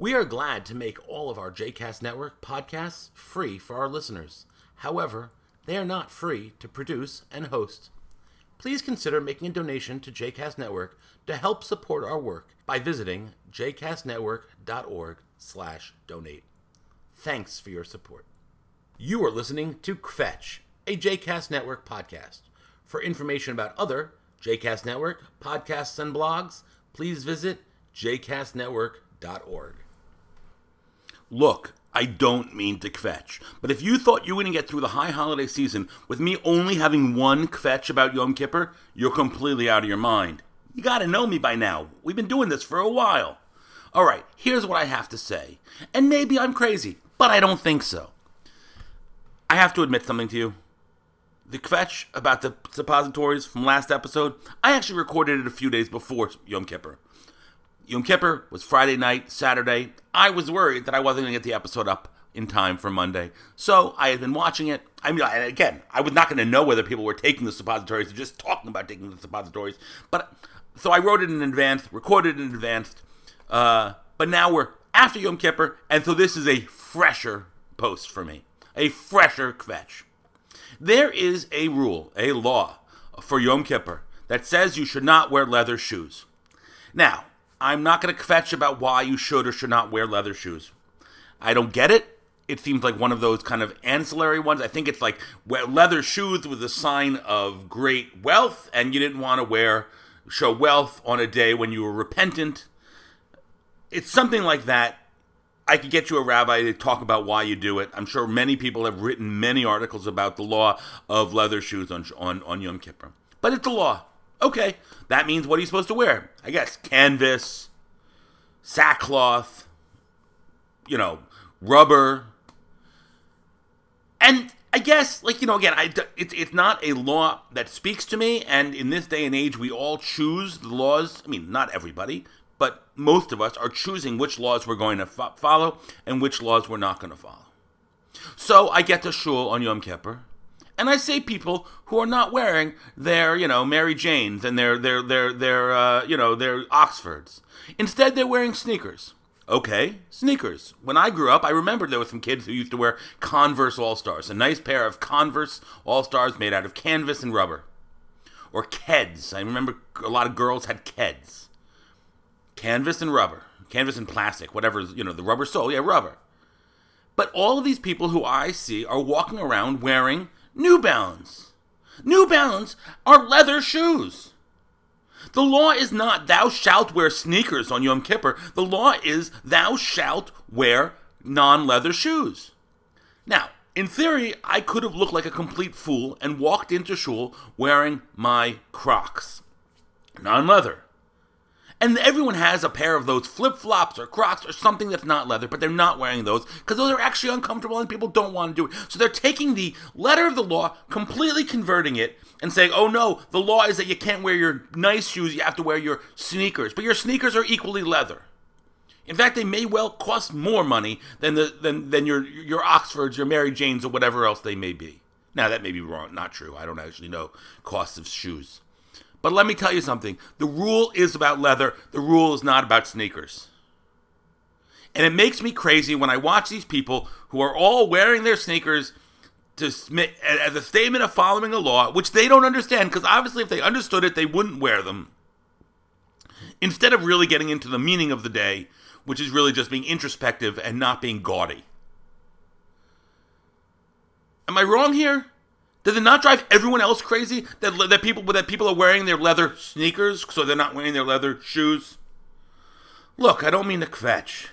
We are glad to make all of our JCast Network podcasts free for our listeners. However, they are not free to produce and host. Please consider making a donation to JCast Network to help support our work by visiting jcastnetwork.org/donate. Thanks for your support. You are listening to Kvetch, a JCast Network podcast. For information about other JCast Network podcasts and blogs, please visit jcastnetwork.org. Look, I don't mean to kvetch, but if you thought you were going to get through the high holiday season with me only having one kvetch about Yom Kippur, you're completely out of your mind. You gotta know me by now. We've been doing this for a while. Alright, here's what I have to say. And maybe I'm crazy, but I don't think so. I have to admit something to you. The kvetch about the suppositories from last episode, I actually recorded it a few days before Yom Kippur. Yom Kippur was Friday night, Saturday. I was worried that I wasn't going to get the episode up in time for Monday. So I had been watching it. I mean, again, I was not going to know whether people were taking the suppositories or just talking about taking the suppositories. But so I wrote it in advance, recorded it in advance. Uh, but now we're after Yom Kippur, and so this is a fresher post for me, a fresher kvetch. There is a rule, a law for Yom Kippur that says you should not wear leather shoes. Now, I'm not going to kvetch about why you should or should not wear leather shoes. I don't get it. It seems like one of those kind of ancillary ones. I think it's like leather shoes was a sign of great wealth, and you didn't want to wear show wealth on a day when you were repentant. It's something like that. I could get you a rabbi to talk about why you do it. I'm sure many people have written many articles about the law of leather shoes on on, on Yom Kippur. But it's a law. Okay, that means what are you supposed to wear? I guess canvas, sackcloth, you know, rubber. And I guess, like, you know, again, I, it's, it's not a law that speaks to me. And in this day and age, we all choose the laws. I mean, not everybody, but most of us are choosing which laws we're going to fo- follow and which laws we're not going to follow. So I get to shul on Yom Kippur, and I say people who are not wearing their, you know, Mary Janes and their, their, their, their, uh, you know, their Oxfords. Instead, they're wearing sneakers. Okay, sneakers. When I grew up, I remember there were some kids who used to wear Converse All Stars, a nice pair of Converse All Stars made out of canvas and rubber. Or Keds. I remember a lot of girls had Keds. Canvas and rubber. Canvas and plastic, whatever, you know, the rubber sole, yeah, rubber. But all of these people who I see are walking around wearing New Balance. New Balance are leather shoes. The law is not thou shalt wear sneakers on Yom Kippur. The law is thou shalt wear non leather shoes. Now, in theory, I could have looked like a complete fool and walked into shul wearing my Crocs. Non leather. And everyone has a pair of those flip flops or Crocs or something that's not leather, but they're not wearing those because those are actually uncomfortable and people don't want to do it. So they're taking the letter of the law, completely converting it, and saying, oh no, the law is that you can't wear your nice shoes, you have to wear your sneakers. But your sneakers are equally leather. In fact, they may well cost more money than the than, than your your Oxfords, your Mary Janes, or whatever else they may be. Now that may be wrong, not true. I don't actually know costs of shoes. But let me tell you something the rule is about leather, the rule is not about sneakers. And it makes me crazy when I watch these people who are all wearing their sneakers to as a statement of following a law, which they don't understand, because obviously if they understood it, they wouldn't wear them. Instead of really getting into the meaning of the day, which is really just being introspective and not being gaudy. Am I wrong here? Does it not drive everyone else crazy that that people that people are wearing their leather sneakers so they're not wearing their leather shoes? Look, I don't mean to kvetch.